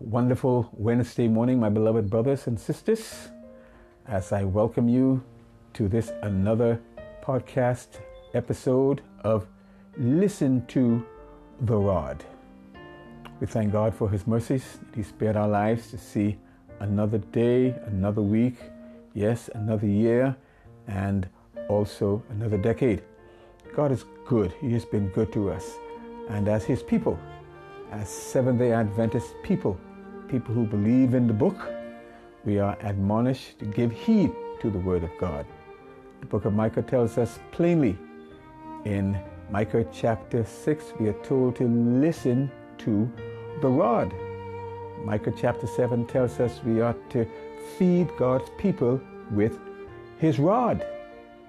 wonderful Wednesday morning, my beloved brothers and sisters, as I welcome you to this another podcast episode of Listen to the Rod. We thank God for His mercies. He spared our lives to see another day, another week, yes, another year, and also another decade. God is good. He has been good to us. And as His people, as Seventh day Adventist people, people who believe in the book, we are admonished to give heed to the Word of God. The book of Micah tells us plainly in Micah chapter 6, we are told to listen to the rod. Micah chapter 7 tells us we ought to feed God's people with His rod.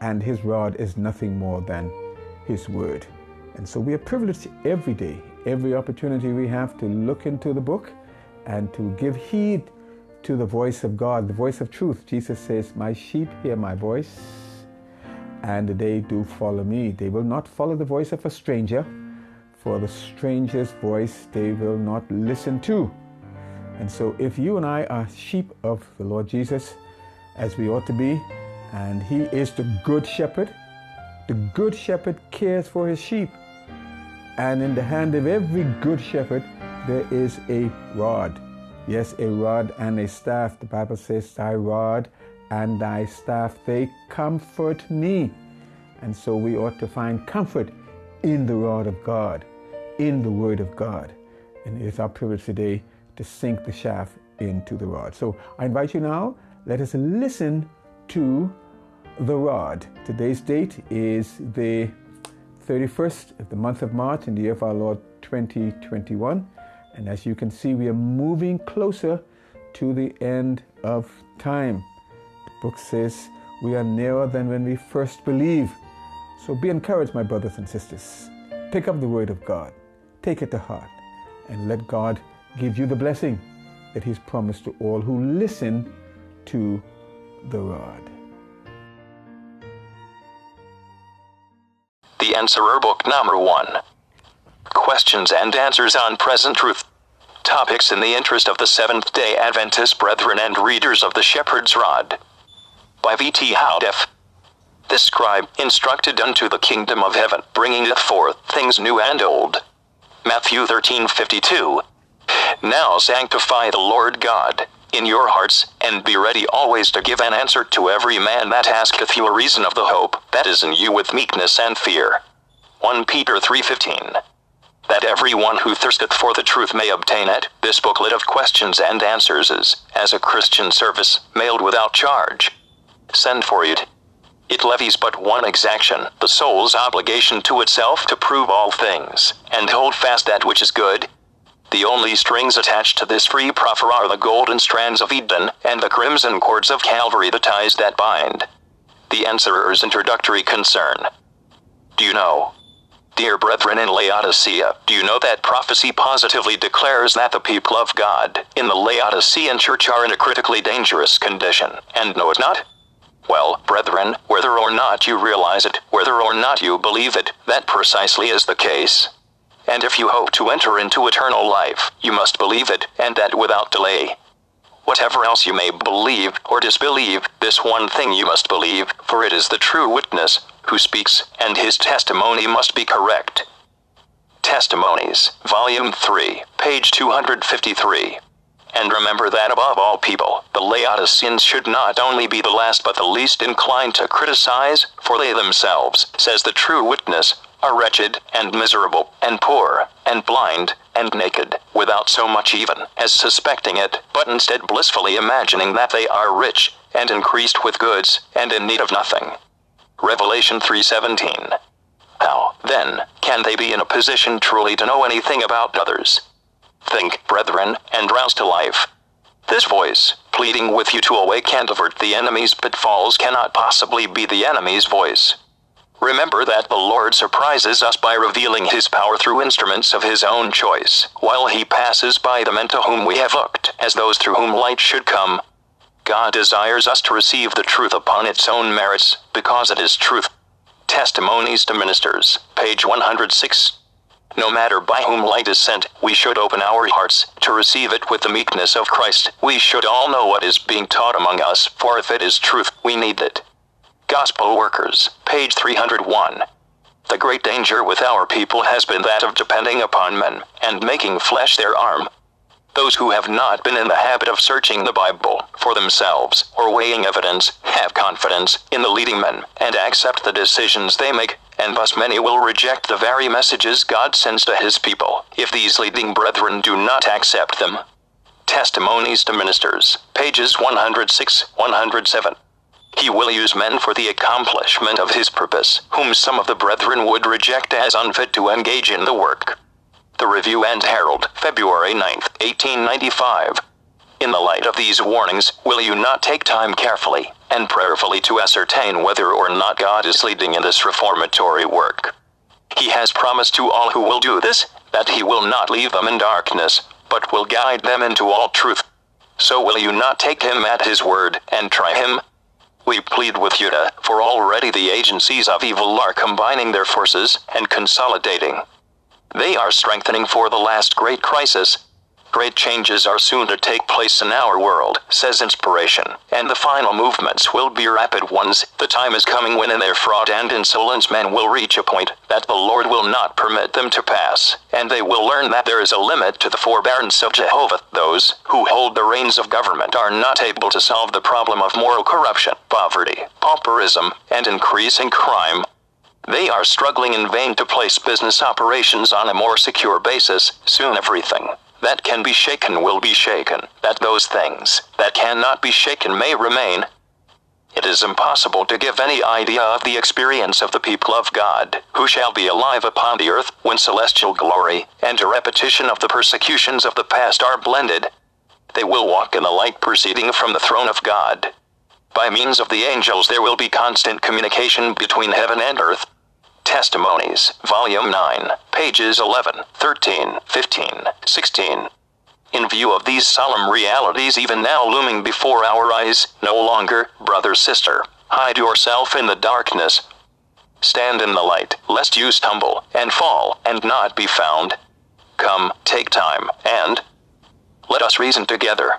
And His rod is nothing more than His Word. And so we are privileged every day, every opportunity we have to look into the book and to give heed to the voice of God, the voice of truth. Jesus says, My sheep hear my voice, and they do follow me. They will not follow the voice of a stranger, for the stranger's voice they will not listen to. And so, if you and I are sheep of the Lord Jesus, as we ought to be, and He is the good shepherd, the good shepherd cares for his sheep. And in the hand of every good shepherd, there is a rod. Yes, a rod and a staff. The Bible says, Thy rod and thy staff, they comfort me. And so we ought to find comfort in the rod of God, in the word of God. And it is our privilege today to sink the shaft into the rod. So I invite you now, let us listen to the rod. Today's date is the 31st of the month of March in the year of our Lord 2021. And as you can see, we are moving closer to the end of time. The book says we are nearer than when we first believe. So be encouraged, my brothers and sisters. Pick up the word of God, take it to heart, and let God give you the blessing that He's promised to all who listen to the rod. The Answerer Book Number 1. Questions and Answers on Present Truth. Topics in the interest of the Seventh day Adventist brethren and readers of the Shepherd's Rod. By V.T. Houteff. This scribe instructed unto the kingdom of heaven, bringing forth things new and old. Matthew 13:52. Now sanctify the Lord God in your hearts, and be ready always to give an answer to every man that asketh you a reason of the hope that is in you with meekness and fear. 1 Peter 3:15 that everyone who thirsteth for the truth may obtain it. This booklet of questions and answers is, as a Christian service, mailed without charge. Send for it. It levies but one exaction, the soul's obligation to itself to prove all things, and hold fast that which is good. The only strings attached to this free proffer are the golden strands of Eden, and the crimson cords of Calvary the ties that bind. The Answerer's introductory concern. Do you know? Dear brethren in Laodicea, do you know that prophecy positively declares that the people of God in the Laodicean church are in a critically dangerous condition, and know it not? Well, brethren, whether or not you realize it, whether or not you believe it, that precisely is the case. And if you hope to enter into eternal life, you must believe it, and that without delay. Whatever else you may believe or disbelieve, this one thing you must believe, for it is the true witness who speaks, and his testimony must be correct. Testimonies, Volume 3, page 253. And remember that above all people, the Laodiceans should not only be the last but the least inclined to criticize, for they themselves, says the true witness, are wretched, and miserable, and poor, and blind, and naked, without so much even as suspecting it, but instead blissfully imagining that they are rich, and increased with goods, and in need of nothing. Revelation 3:17. How, then, can they be in a position truly to know anything about others? Think, brethren, and rouse to life. This voice, pleading with you to awake and avert the enemy's pitfalls, cannot possibly be the enemy's voice. Remember that the Lord surprises us by revealing his power through instruments of his own choice, while he passes by the men to whom we have looked, as those through whom light should come. God desires us to receive the truth upon its own merits, because it is truth. Testimonies to Ministers, page 106. No matter by whom light is sent, we should open our hearts to receive it with the meekness of Christ. We should all know what is being taught among us, for if it is truth, we need it. Gospel Workers, page 301. The great danger with our people has been that of depending upon men and making flesh their arm. Those who have not been in the habit of searching the Bible for themselves or weighing evidence have confidence in the leading men and accept the decisions they make, and thus many will reject the very messages God sends to his people if these leading brethren do not accept them. Testimonies to Ministers, pages 106 107. He will use men for the accomplishment of his purpose, whom some of the brethren would reject as unfit to engage in the work. The Review and Herald, February 9, 1895. In the light of these warnings, will you not take time carefully and prayerfully to ascertain whether or not God is leading in this reformatory work? He has promised to all who will do this that he will not leave them in darkness, but will guide them into all truth. So will you not take him at his word and try him? We plead with you to, for already the agencies of evil are combining their forces and consolidating. They are strengthening for the last great crisis. Great changes are soon to take place in our world, says inspiration, and the final movements will be rapid ones. The time is coming when in their fraud and insolence men will reach a point that the Lord will not permit them to pass, and they will learn that there is a limit to the forbearance of Jehovah. Those who hold the reins of government are not able to solve the problem of moral corruption, poverty, pauperism, and increasing crime. They are struggling in vain to place business operations on a more secure basis. Soon everything that can be shaken will be shaken, that those things that cannot be shaken may remain. It is impossible to give any idea of the experience of the people of God, who shall be alive upon the earth when celestial glory and a repetition of the persecutions of the past are blended. They will walk in the light proceeding from the throne of God. By means of the angels, there will be constant communication between heaven and earth. Testimonies, Volume 9, pages 11, 13, 15, 16. In view of these solemn realities, even now looming before our eyes, no longer, brother, sister, hide yourself in the darkness. Stand in the light, lest you stumble and fall and not be found. Come, take time, and let us reason together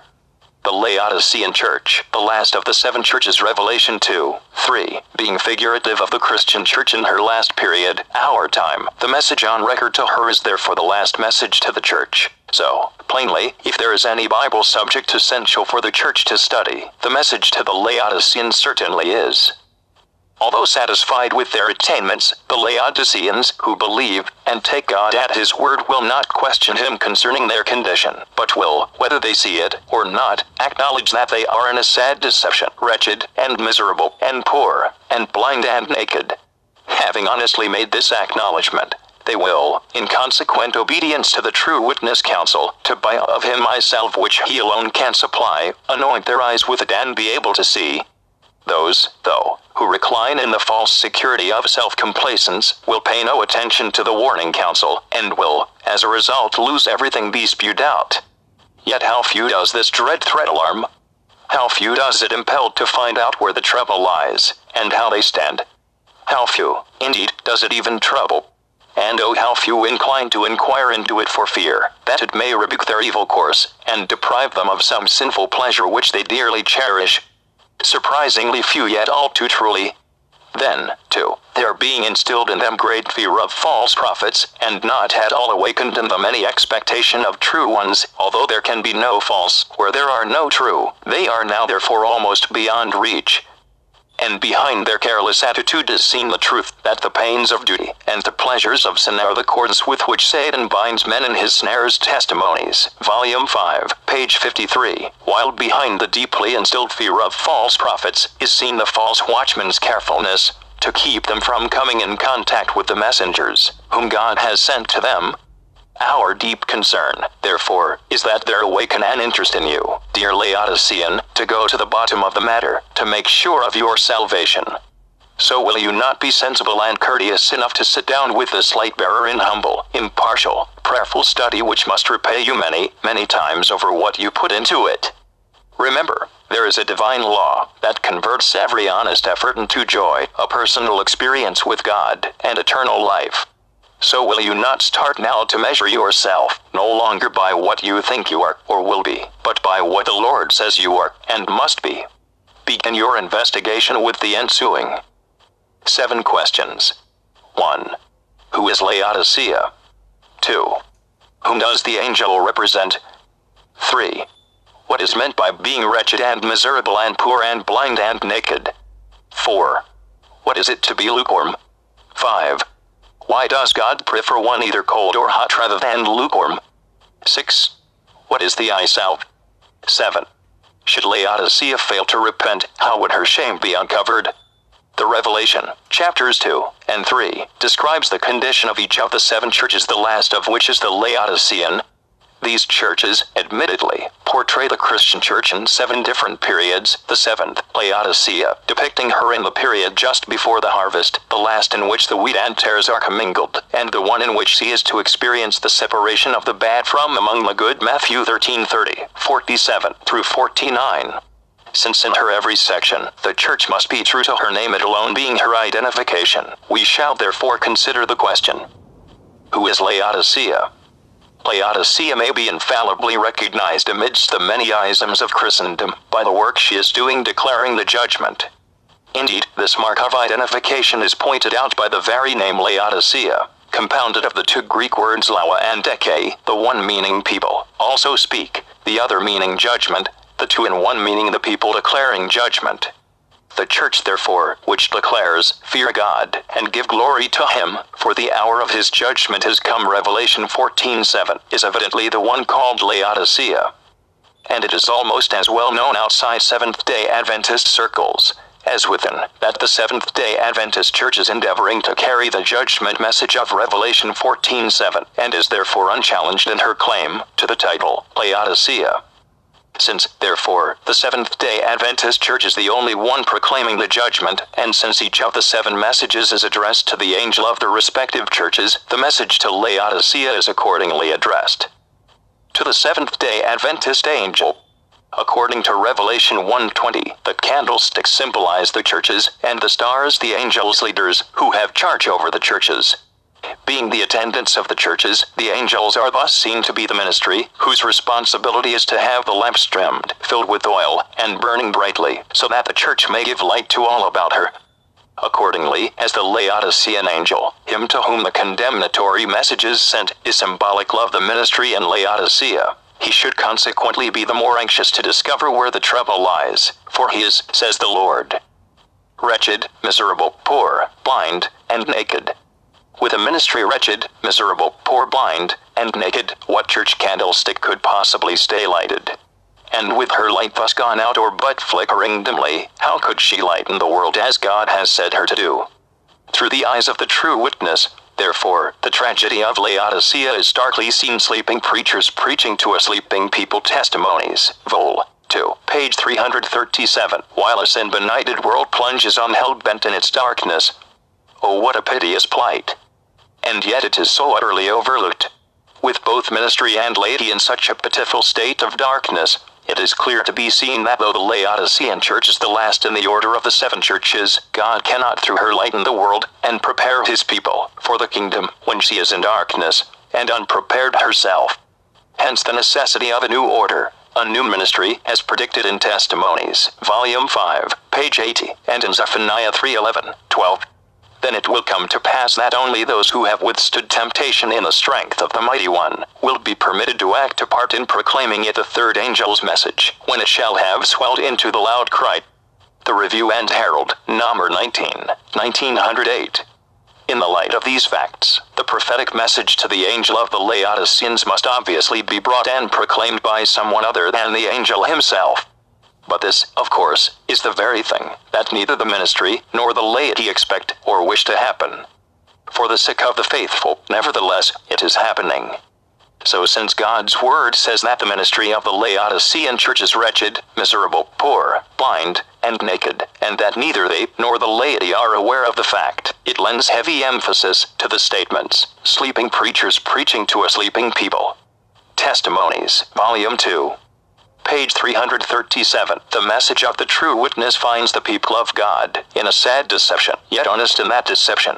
the Laodicean Church, the last of the seven churches, Revelation 2, 3, being figurative of the Christian church in her last period, our time. The message on record to her is therefore the last message to the church. So, plainly, if there is any Bible subject essential for the church to study, the message to the Laodicean certainly is. Although satisfied with their attainments, the Laodiceans, who believe and take God at His word, will not question Him concerning their condition, but will, whether they see it or not, acknowledge that they are in a sad deception, wretched and miserable and poor and blind and naked. Having honestly made this acknowledgement, they will, in consequent obedience to the true witness counsel, to buy of him myself which he alone can supply, anoint their eyes with it and be able to see. Those, though, who recline in the false security of self complacence, will pay no attention to the warning counsel, and will, as a result, lose everything be spewed out. Yet how few does this dread threat alarm? How few does it impel to find out where the trouble lies, and how they stand? How few, indeed, does it even trouble? And oh, how few incline to inquire into it for fear that it may rebuke their evil course, and deprive them of some sinful pleasure which they dearly cherish. Surprisingly few yet all too truly. Then, too, there being instilled in them great fear of false prophets, and not at all awakened in them any expectation of true ones, although there can be no false, where there are no true, they are now therefore almost beyond reach and behind their careless attitude is seen the truth that the pains of duty and the pleasures of sin are the cords with which Satan binds men in his snares. Testimonies, Volume 5, page 53. While behind the deeply instilled fear of false prophets is seen the false watchman's carefulness to keep them from coming in contact with the messengers whom God has sent to them our deep concern, therefore, is that there awaken an interest in you, dear Laodicean, to go to the bottom of the matter, to make sure of your salvation. So will you not be sensible and courteous enough to sit down with this light bearer in humble, impartial, prayerful study which must repay you many, many times over what you put into it? Remember, there is a divine law that converts every honest effort into joy, a personal experience with God, and eternal life. So will you not start now to measure yourself, no longer by what you think you are or will be, but by what the Lord says you are and must be? Begin your investigation with the ensuing seven questions. 1. Who is Laodicea? 2. Whom does the angel represent? 3. What is meant by being wretched and miserable and poor and blind and naked? 4. What is it to be lukewarm? 5. Why does God prefer one either cold or hot rather than lukewarm? 6. What is the eye salve? 7. Should Laodicea fail to repent, how would her shame be uncovered? The Revelation, chapters 2 and 3, describes the condition of each of the seven churches, the last of which is the Laodicean. These churches, admittedly, portray the Christian church in seven different periods. The seventh, Laodicea, depicting her in the period just before the harvest, the last in which the wheat and tares are commingled, and the one in which she is to experience the separation of the bad from among the good. Matthew 13:30, 47 through 49 since in her every section, the church must be true to her name it alone being her identification. We shall therefore consider the question Who is Laodicea? May be infallibly recognized amidst the many isms of Christendom by the work she is doing declaring the judgment. Indeed, this mark of identification is pointed out by the very name Laodicea, compounded of the two Greek words laua and deke, the one meaning people, also speak, the other meaning judgment, the two in one meaning the people declaring judgment. The church, therefore, which declares, Fear God, and give glory to Him, for the hour of His judgment has come, Revelation 14:7, is evidently the one called Laodicea. And it is almost as well known outside Seventh day Adventist circles as within that the Seventh day Adventist Church is endeavoring to carry the judgment message of Revelation 14:7, and is therefore unchallenged in her claim to the title, Laodicea. Since, therefore, the Seventh day Adventist Church is the only one proclaiming the judgment, and since each of the seven messages is addressed to the angel of the respective churches, the message to Laodicea is accordingly addressed to the Seventh day Adventist angel. According to Revelation 1:20, the candlesticks symbolize the churches, and the stars the angels' leaders, who have charge over the churches. Being the attendants of the churches, the angels are thus seen to be the ministry, whose responsibility is to have the lamps trimmed, filled with oil, and burning brightly, so that the church may give light to all about her. Accordingly, as the Laodicean angel, him to whom the condemnatory message is sent, is symbolic of the ministry in Laodicea, he should consequently be the more anxious to discover where the trouble lies, for he is, says the Lord, wretched, miserable, poor, blind, and naked. With a ministry wretched, miserable, poor, blind, and naked, what church candlestick could possibly stay lighted? And with her light thus gone out or but flickering dimly, how could she lighten the world as God has said her to do? Through the eyes of the true witness, therefore, the tragedy of Laodicea is starkly seen sleeping preachers preaching to a sleeping people testimonies. Vol. 2, page 337, while a sin benighted world plunges on hell bent in its darkness. Oh, what a piteous plight! And yet it is so utterly overlooked. With both ministry and laity in such a pitiful state of darkness, it is clear to be seen that though the Laodicean church is the last in the order of the seven churches, God cannot through her lighten the world and prepare his people for the kingdom when she is in darkness and unprepared herself. Hence the necessity of a new order, a new ministry, as predicted in Testimonies, Volume 5, page 80, and in Zephaniah 3:11, 12 then it will come to pass that only those who have withstood temptation in the strength of the Mighty One will be permitted to act a part in proclaiming it the third angel's message, when it shall have swelled into the loud cry. The Review and Herald, number 19, 1908. In the light of these facts, the prophetic message to the angel of the Laodiceans must obviously be brought and proclaimed by someone other than the angel himself. But this, of course, is the very thing that neither the ministry nor the laity expect or wish to happen. For the sake of the faithful, nevertheless, it is happening. So, since God's word says that the ministry of the Laodicean church is wretched, miserable, poor, blind, and naked, and that neither they nor the laity are aware of the fact, it lends heavy emphasis to the statements sleeping preachers preaching to a sleeping people. Testimonies, Volume 2 page 337, the message of the true witness finds the people of God in a sad deception, yet honest in that deception.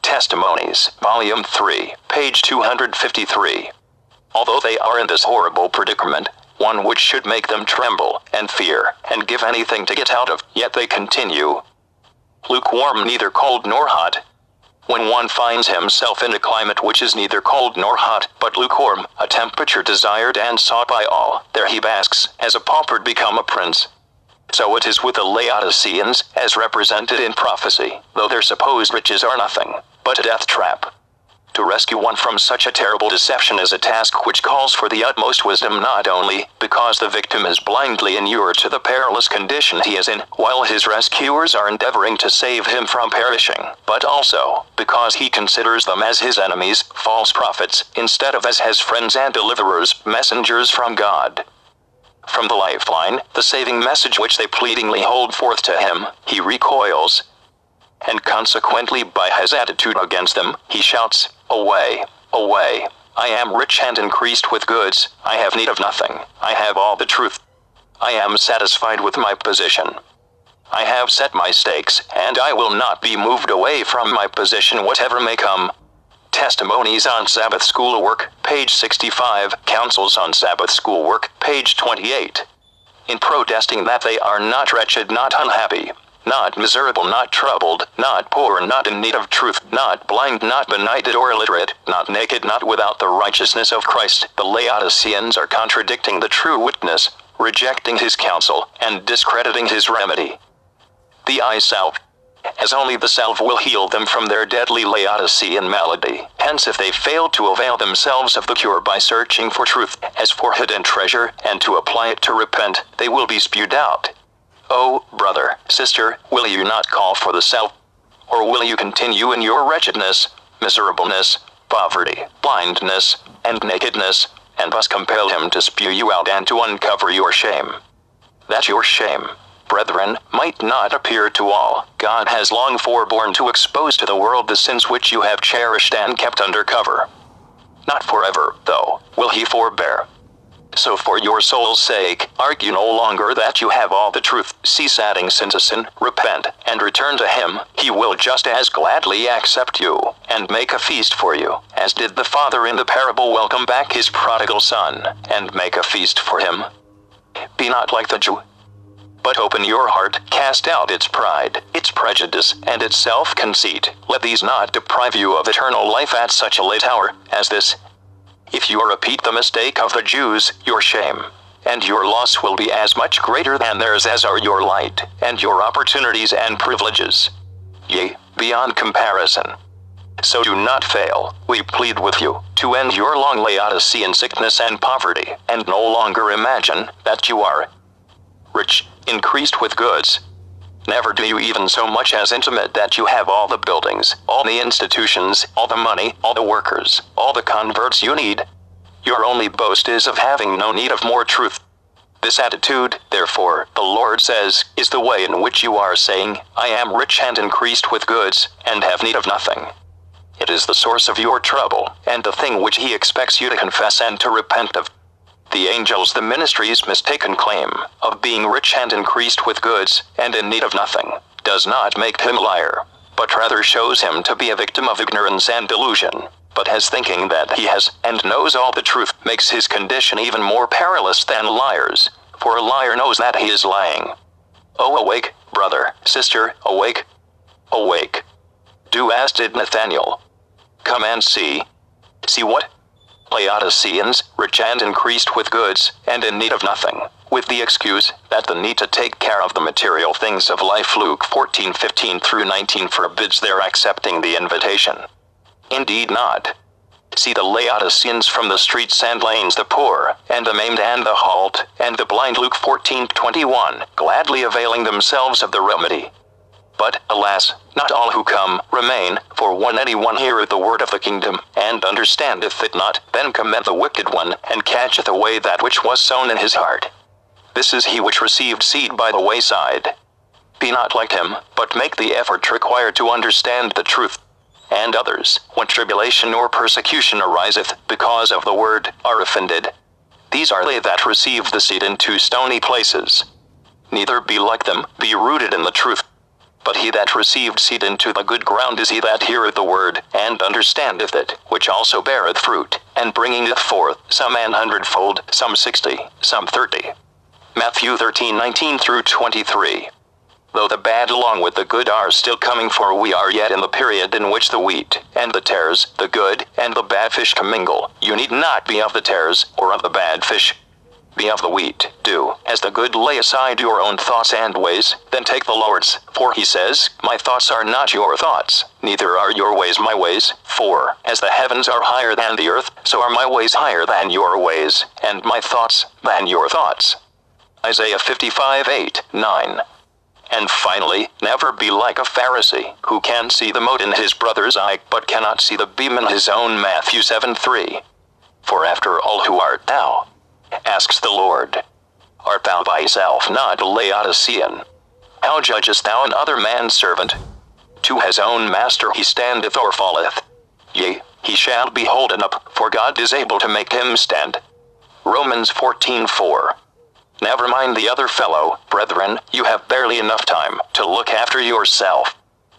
Testimonies, Volume 3, page 253. Although they are in this horrible predicament, one which should make them tremble and fear and give anything to get out of, yet they continue. Lukewarm, neither cold nor hot. When one finds himself in a climate which is neither cold nor hot, but lukewarm, a temperature desired and sought by all, there he basks, as a pauper become a prince. So it is with the Laodiceans, as represented in prophecy, though their supposed riches are nothing but a death trap. To rescue one from such a terrible deception is a task which calls for the utmost wisdom not only because the victim is blindly inured to the perilous condition he is in, while his rescuers are endeavoring to save him from perishing, but also because he considers them as his enemies, false prophets, instead of as his friends and deliverers, messengers from God. From the lifeline, the saving message which they pleadingly hold forth to him, he recoils. And consequently, by his attitude against them, he shouts, Away, away. I am rich and increased with goods, I have need of nothing, I have all the truth. I am satisfied with my position. I have set my stakes, and I will not be moved away from my position whatever may come. Testimonies on Sabbath School Work, page 65, Counsels on Sabbath School Work, page 28. In protesting that they are not wretched, not unhappy, not miserable, not troubled, not poor, not in need of truth, not blind, not benighted or illiterate, not naked, not without the righteousness of Christ, the Laodiceans are contradicting the true witness, rejecting his counsel, and discrediting his remedy. The eye salve as only the salve will heal them from their deadly Laodicean malady. Hence, if they fail to avail themselves of the cure by searching for truth as for hidden treasure, and to apply it to repent, they will be spewed out. Oh, brother, sister, will you not call for the self? Or will you continue in your wretchedness, miserableness, poverty, blindness, and nakedness, and thus compel him to spew you out and to uncover your shame? That your shame, brethren, might not appear to all, God has long forborne to expose to the world the sins which you have cherished and kept under cover. Not forever, though, will he forbear. So for your soul's sake, argue no longer that you have all the truth. Cease adding sin to sin, repent, and return to him. He will just as gladly accept you, and make a feast for you, as did the father in the parable welcome back his prodigal son, and make a feast for him. Be not like the Jew but open your heart, cast out its pride, its prejudice, and its self conceit. Let these not deprive you of eternal life at such a late hour as this. If you repeat the mistake of the Jews, your shame and your loss will be as much greater than theirs as are your light, and your opportunities and privileges. Yea, beyond comparison. So do not fail, we plead with you, to end your long Laodicean sickness and poverty, and no longer imagine that you are rich, increased with goods. Never do you even so much as intimate that you have all the buildings, all the institutions, all the money, all the workers, all the converts you need. Your only boast is of having no need of more truth. This attitude, therefore, the Lord says, is the way in which you are saying, I am rich and increased with goods, and have need of nothing. It is the source of your trouble, and the thing which He expects you to confess and to repent of the angels the ministry's mistaken claim of being rich and increased with goods and in need of nothing does not make him a liar, but rather shows him to be a victim of ignorance and delusion. But his thinking that he has and knows all the truth makes his condition even more perilous than liar's, for a liar knows that he is lying. Oh, awake, brother, sister, awake, awake. Do as did Nathaniel. Come and see. See what? Laodiceans, rich and increased with goods, and in need of nothing, with the excuse that the need to take care of the material things of life Luke 14:15 through 19 forbids their accepting the invitation. Indeed not. See the Laodiceans from the streets and lanes, the poor, and the maimed and the halt, and the blind Luke 14:21, gladly availing themselves of the remedy. But, alas, not all who come remain, for when anyone heareth the word of the kingdom, and understandeth it not, then cometh the wicked one, and catcheth away that which was sown in his heart. This is he which received seed by the wayside. Be not like him, but make the effort required to understand the truth. And others, when tribulation or persecution ariseth, because of the word, are offended. These are they that receive the seed into stony places. Neither be like them, be rooted in the truth But he that received seed into the good ground is he that heareth the word, and understandeth it, which also beareth fruit, and bringeth forth some an hundredfold, some sixty, some thirty. Matthew 13 19 through 23. Though the bad along with the good are still coming, for we are yet in the period in which the wheat, and the tares, the good, and the bad fish commingle, you need not be of the tares, or of the bad fish, be of the wheat. Do, as the good lay aside your own thoughts and ways, then take the Lord's. For he says, My thoughts are not your thoughts, neither are your ways my ways. For, as the heavens are higher than the earth, so are my ways higher than your ways, and my thoughts than your thoughts. Isaiah 55 8, 9. And finally, never be like a Pharisee, who can see the mote in his brother's eye, but cannot see the beam in his own. Matthew 7 3. For after all, who art thou? Asks the Lord. Art thou thyself not a Laodicean? How judgest thou another man's servant? To his own master he standeth or falleth. Yea, he shall be holden up, for God is able to make him stand. Romans 14:4. Never mind the other fellow, brethren, you have barely enough time to look after yourself.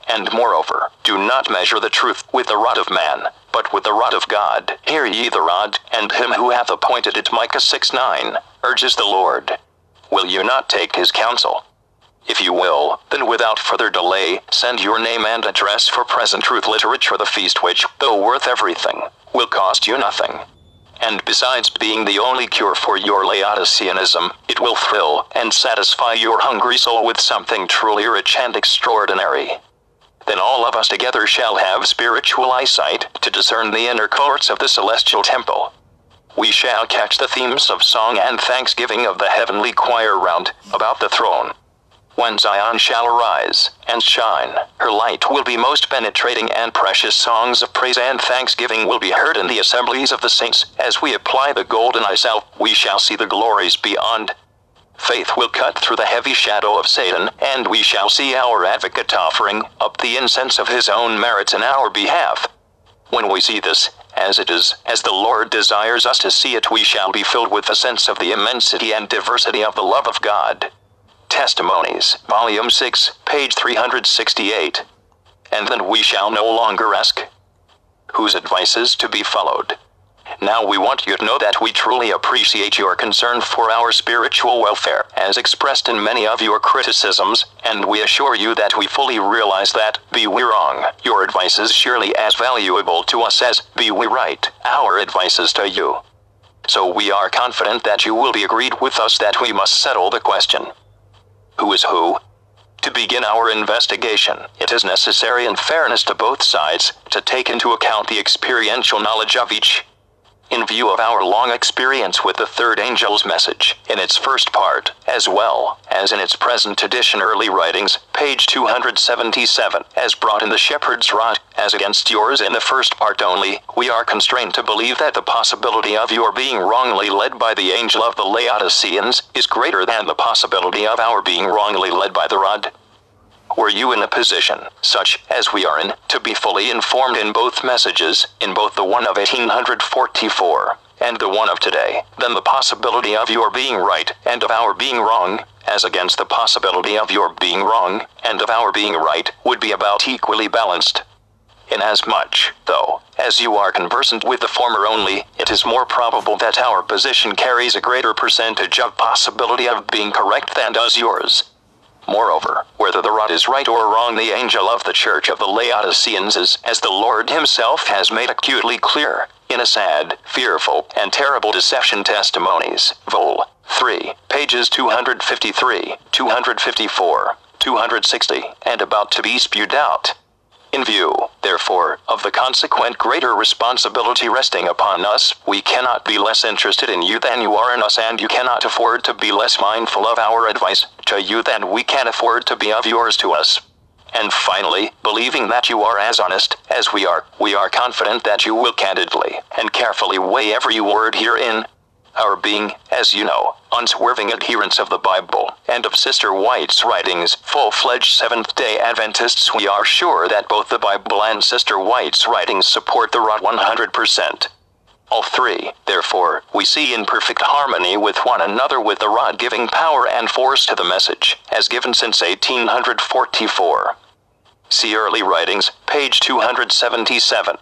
And moreover, do not measure the truth with the rod of man, but with the rod of God. Hear ye the rod, and him who hath appointed it. Micah 6 9, urges the Lord. Will you not take his counsel? If you will, then without further delay, send your name and address for present truth literature the feast which, though worth everything, will cost you nothing. And besides being the only cure for your Laodiceanism, it will thrill and satisfy your hungry soul with something truly rich and extraordinary. Then all of us together shall have spiritual eyesight to discern the inner courts of the celestial temple. We shall catch the themes of song and thanksgiving of the heavenly choir round about the throne. When Zion shall arise and shine, her light will be most penetrating, and precious songs of praise and thanksgiving will be heard in the assemblies of the saints. As we apply the golden eye salve, we shall see the glories beyond. Faith will cut through the heavy shadow of Satan, and we shall see our advocate offering up the incense of his own merits in our behalf. When we see this, as it is, as the Lord desires us to see it, we shall be filled with a sense of the immensity and diversity of the love of God. Testimonies, Volume 6, page 368. And then we shall no longer ask, Whose advice is to be followed? Now we want you to know that we truly appreciate your concern for our spiritual welfare, as expressed in many of your criticisms, and we assure you that we fully realize that, be we wrong, your advice is surely as valuable to us as, be we right, our advice is to you. So we are confident that you will be agreed with us that we must settle the question. Who is who? To begin our investigation, it is necessary in fairness to both sides to take into account the experiential knowledge of each. In view of our long experience with the third angel's message, in its first part, as well as in its present edition early writings, page 277, as brought in the shepherd's rod, as against yours in the first part only, we are constrained to believe that the possibility of your being wrongly led by the angel of the Laodiceans is greater than the possibility of our being wrongly led by the rod. Were you in a position, such as we are in, to be fully informed in both messages, in both the one of 1844 and the one of today, then the possibility of your being right and of our being wrong, as against the possibility of your being wrong and of our being right, would be about equally balanced. Inasmuch, though, as you are conversant with the former only, it is more probable that our position carries a greater percentage of possibility of being correct than does yours. Moreover, whether the rod is right or wrong, the angel of the church of the Laodiceans is, as the Lord himself has made acutely clear, in a sad, fearful, and terrible deception testimonies, vol. 3, pages 253, 254, 260, and about to be spewed out. In view, therefore, of the consequent greater responsibility resting upon us, we cannot be less interested in you than you are in us, and you cannot afford to be less mindful of our advice to you than we can afford to be of yours to us. And finally, believing that you are as honest as we are, we are confident that you will candidly and carefully weigh every word herein our being, as you know, unswerving adherents of the Bible and of Sister White's writings, full fledged Seventh day Adventists, we are sure that both the Bible and Sister White's writings support the rod 100%. all three, therefore, we see in perfect harmony with one another with the rod giving power and force to the message, as given since 1844. See early writings, page 277.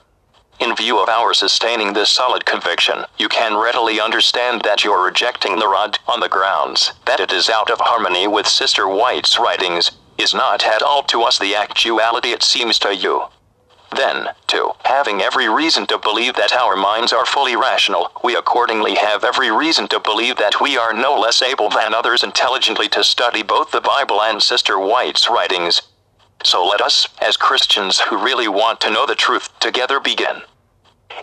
In view of our sustaining this solid conviction, you can readily understand that you're rejecting the rod on the grounds that it is out of harmony with Sister White's writings, is not at all to us the actuality it seems to you. Then, too, having every reason to believe that our minds are fully rational, we accordingly have every reason to believe that we are no less able than others intelligently to study both the Bible and Sister White's writings. So let us, as Christians who really want to know the truth, together begin.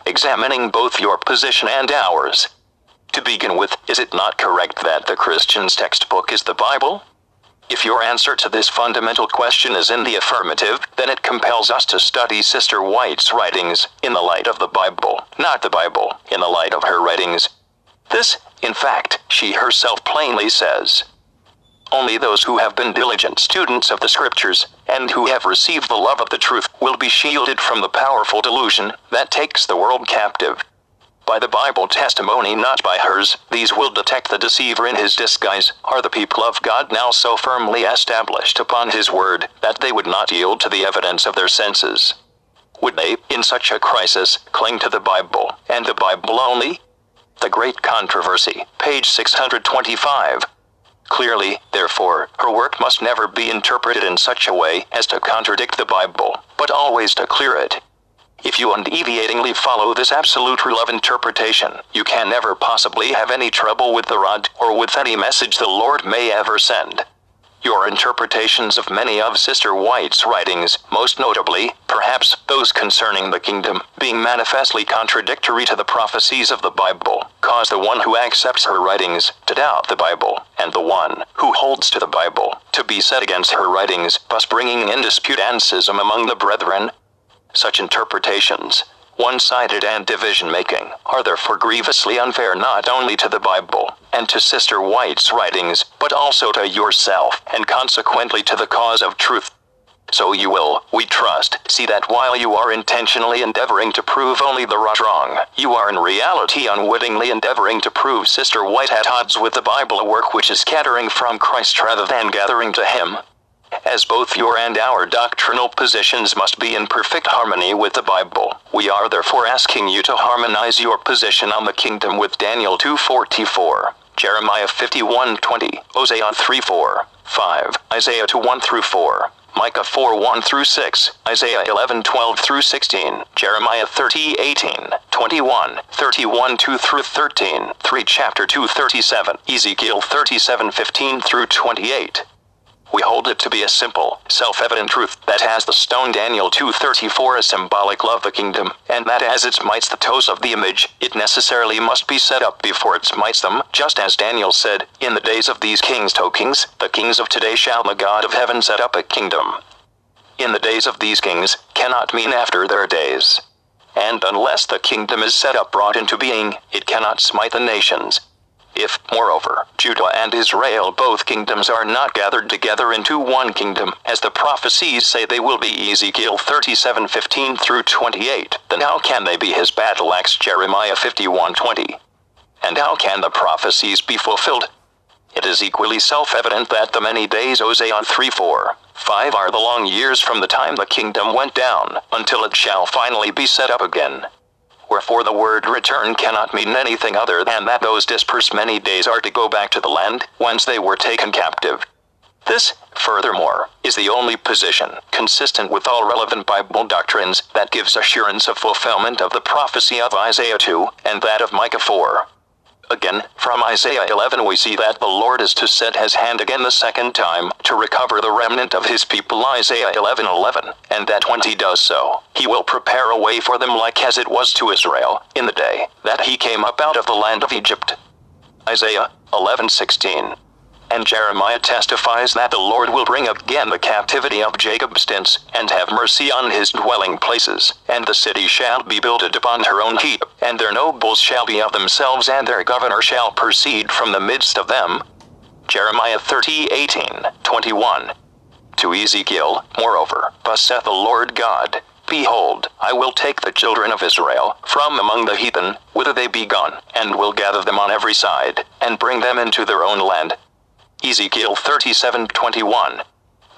Examining both your position and ours. To begin with, is it not correct that the Christian's textbook is the Bible? If your answer to this fundamental question is in the affirmative, then it compels us to study Sister White's writings in the light of the Bible, not the Bible in the light of her writings. This, in fact, she herself plainly says. Only those who have been diligent students of the Scriptures, and who have received the love of the truth, will be shielded from the powerful delusion that takes the world captive by the Bible testimony, not by hers, these will detect the deceiver in his disguise, are the people of God now so firmly established upon his word that they would not yield to the evidence of their senses. Would they, in such a crisis, cling to the Bible, and the Bible only? The Great Controversy, page 625. Clearly, therefore, her work must never be interpreted in such a way as to contradict the Bible, but always to clear it. If you undeviatingly follow this absolute rule of interpretation, you can never possibly have any trouble with the rod or with any message the Lord may ever send. Your interpretations of many of Sister White's writings, most notably, perhaps, those concerning the kingdom, being manifestly contradictory to the prophecies of the Bible, cause the one who accepts her writings to doubt the Bible, and the one who holds to the Bible to be set against her writings, thus bringing in dispute and schism among the brethren, such interpretations, one sided and division making, are therefore grievously unfair not only to the Bible and to Sister White's writings, but also to yourself, and consequently to the cause of truth. So you will, we trust, see that while you are intentionally endeavoring to prove only the wrong, you are in reality unwittingly endeavoring to prove Sister White at odds with the Bible, a work which is scattering from Christ rather than gathering to Him as both your and our doctrinal positions must be in perfect harmony with the Bible. We are therefore asking you to harmonize your position on the kingdom with Daniel 2:44, Jeremiah 51:20, Hosea 3:4, 5, Isaiah 2 1 through 4. Micah 4 1 through 6, Isaiah 11 12 through 16, Jeremiah 30 18, 21, 31 2 through 13, 3 chapter 2 37, Ezekiel 37 15 through 28, we hold it to be a simple, self-evident truth that has the stone Daniel 2.34 a symbolic love the kingdom, and that as it smites the toes of the image, it necessarily must be set up before it smites them, just as Daniel said, In the days of these kings, to kings, the kings of today shall the God of heaven set up a kingdom. In the days of these kings, cannot mean after their days. And unless the kingdom is set up brought into being, it cannot smite the nations, if, moreover, Judah and Israel both kingdoms are not gathered together into one kingdom, as the prophecies say they will be Ezekiel 37:15 through 28, then how can they be his battle axe Jeremiah 51:20? And how can the prophecies be fulfilled? It is equally self-evident that the many days Hosea 3 4, 5 are the long years from the time the kingdom went down, until it shall finally be set up again. Wherefore the word return cannot mean anything other than that those dispersed many days are to go back to the land whence they were taken captive. This, furthermore, is the only position, consistent with all relevant Bible doctrines, that gives assurance of fulfillment of the prophecy of Isaiah 2 and that of Micah 4. Again, from Isaiah 11 we see that the Lord is to set his hand again the second time to recover the remnant of his people Isaiah 11:11, 11, and that when he does so, he will prepare a way for them like as it was to Israel in the day that he came up out of the land of Egypt. Isaiah 11:16 and Jeremiah testifies that the Lord will bring again the captivity of Jacob's tents, and have mercy on his dwelling places, and the city shall be builded upon her own heap, and their nobles shall be of themselves, and their governor shall proceed from the midst of them. Jeremiah 30, 18, 21. To Ezekiel, moreover, thus saith the Lord God, Behold, I will take the children of Israel from among the heathen, whither they be gone, and will gather them on every side, and bring them into their own land. Ezekiel 37:21.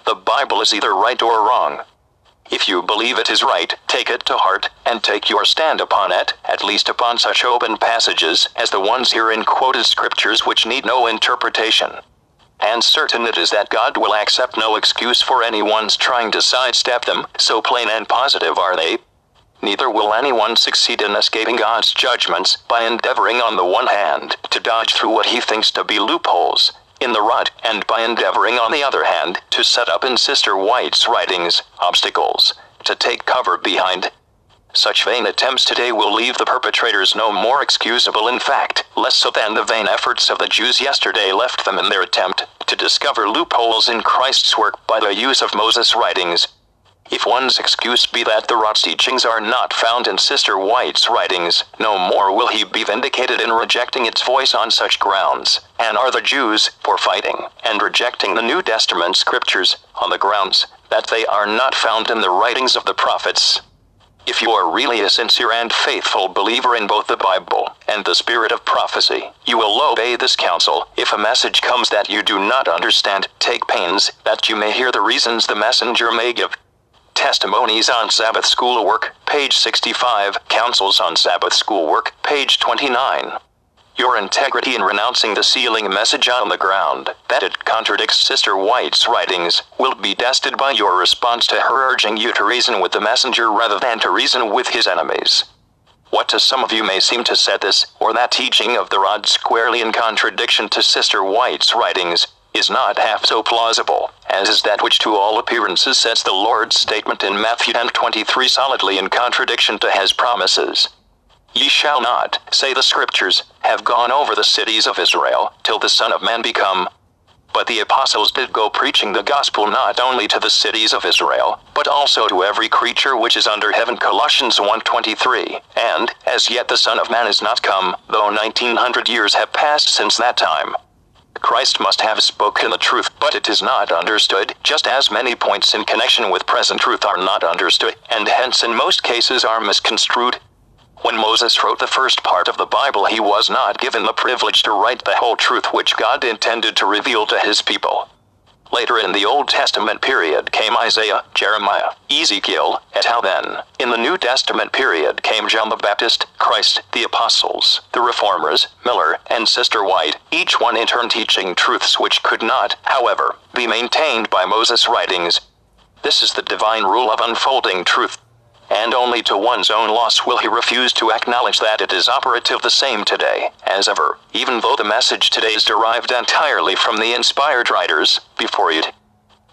The Bible is either right or wrong. If you believe it is right, take it to heart, and take your stand upon it, at least upon such open passages as the ones herein quoted scriptures which need no interpretation. And certain it is that God will accept no excuse for anyone's trying to sidestep them, so plain and positive are they. Neither will anyone succeed in escaping God's judgments by endeavoring on the one hand to dodge through what he thinks to be loopholes, in the rut, and by endeavoring on the other hand to set up in Sister White's writings obstacles to take cover behind. Such vain attempts today will leave the perpetrators no more excusable in fact, less so than the vain efforts of the Jews yesterday left them in their attempt to discover loopholes in Christ's work by the use of Moses' writings. If one's excuse be that the Rod's teachings are not found in Sister White's writings, no more will he be vindicated in rejecting its voice on such grounds, and are the Jews for fighting and rejecting the New Testament scriptures on the grounds that they are not found in the writings of the prophets. If you are really a sincere and faithful believer in both the Bible and the spirit of prophecy, you will obey this counsel. If a message comes that you do not understand, take pains that you may hear the reasons the messenger may give. Testimonies on Sabbath Schoolwork, page 65. Counsels on Sabbath Schoolwork, page 29. Your integrity in renouncing the sealing message on the ground that it contradicts Sister White's writings will be tested by your response to her urging you to reason with the messenger rather than to reason with his enemies. What to some of you may seem to set this or that teaching of the rod squarely in contradiction to Sister White's writings is not half so plausible as is that which to all appearances sets the Lord's statement in Matthew 10:23 solidly in contradiction to his promises. Ye shall not, say the scriptures, have gone over the cities of Israel till the Son of Man become. But the apostles did go preaching the gospel not only to the cities of Israel, but also to every creature which is under heaven Colossians 1:23. And as yet the Son of Man is not come, though 1900 years have passed since that time. Christ must have spoken the truth, but it is not understood, just as many points in connection with present truth are not understood, and hence in most cases are misconstrued. When Moses wrote the first part of the Bible, he was not given the privilege to write the whole truth which God intended to reveal to his people. Later in the Old Testament period came Isaiah, Jeremiah, Ezekiel, et al. Then, in the New Testament period came John the Baptist, Christ, the apostles, the reformers, Miller, and Sister White, each one in turn teaching truths which could not, however, be maintained by Moses' writings. This is the divine rule of unfolding truth and only to one's own loss will he refuse to acknowledge that it is operative the same today as ever, even though the message today is derived entirely from the inspired writers before it.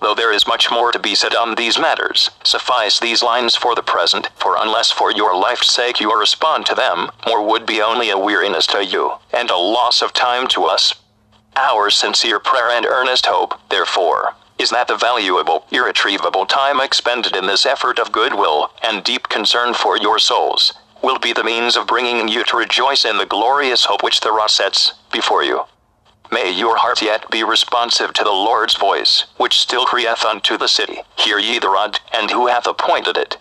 Though there is much more to be said on these matters, suffice these lines for the present, for unless for your life's sake you respond to them, more would be only a weariness to you, and a loss of time to us. Our sincere prayer and earnest hope, therefore, is that the valuable, irretrievable time expended in this effort of goodwill and deep concern for your souls will be the means of bringing you to rejoice in the glorious hope which the rod sets before you. May your heart yet be responsive to the Lord's voice, which still crieth unto the city, Hear ye the rod, and who hath appointed it.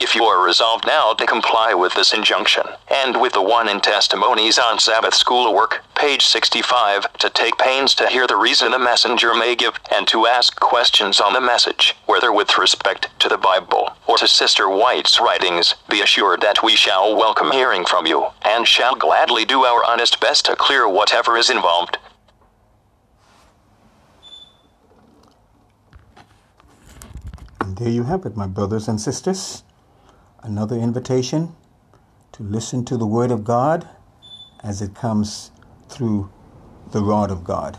If you are resolved now to comply with this injunction, and with the one in Testimonies on Sabbath School Work, page 65, to take pains to hear the reason the messenger may give, and to ask questions on the message, whether with respect to the Bible or to Sister White's writings, be assured that we shall welcome hearing from you, and shall gladly do our honest best to clear whatever is involved. And there you have it, my brothers and sisters another invitation to listen to the Word of God as it comes through the rod of God.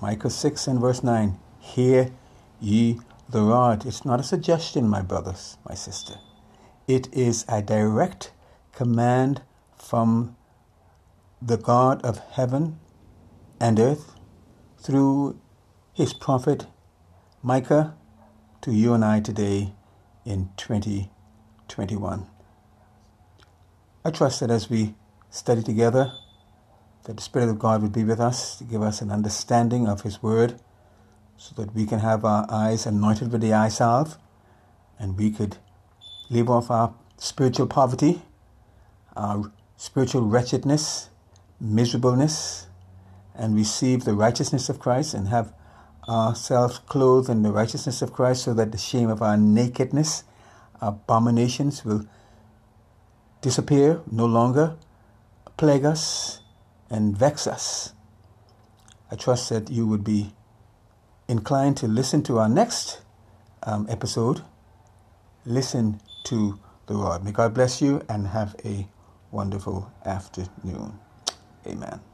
Micah 6 and verse 9 Hear ye the rod. It's not a suggestion, my brothers, my sister. It is a direct command from the God of heaven and earth through his prophet Micah to you and I today in 20 21. I trust that as we study together, that the Spirit of God would be with us to give us an understanding of His Word so that we can have our eyes anointed with the eye salve and we could leave off our spiritual poverty, our spiritual wretchedness, miserableness, and receive the righteousness of Christ and have ourselves clothed in the righteousness of Christ so that the shame of our nakedness, abominations will disappear, no longer plague us and vex us. I trust that you would be inclined to listen to our next um, episode. Listen to the Lord. May God bless you and have a wonderful afternoon. Amen.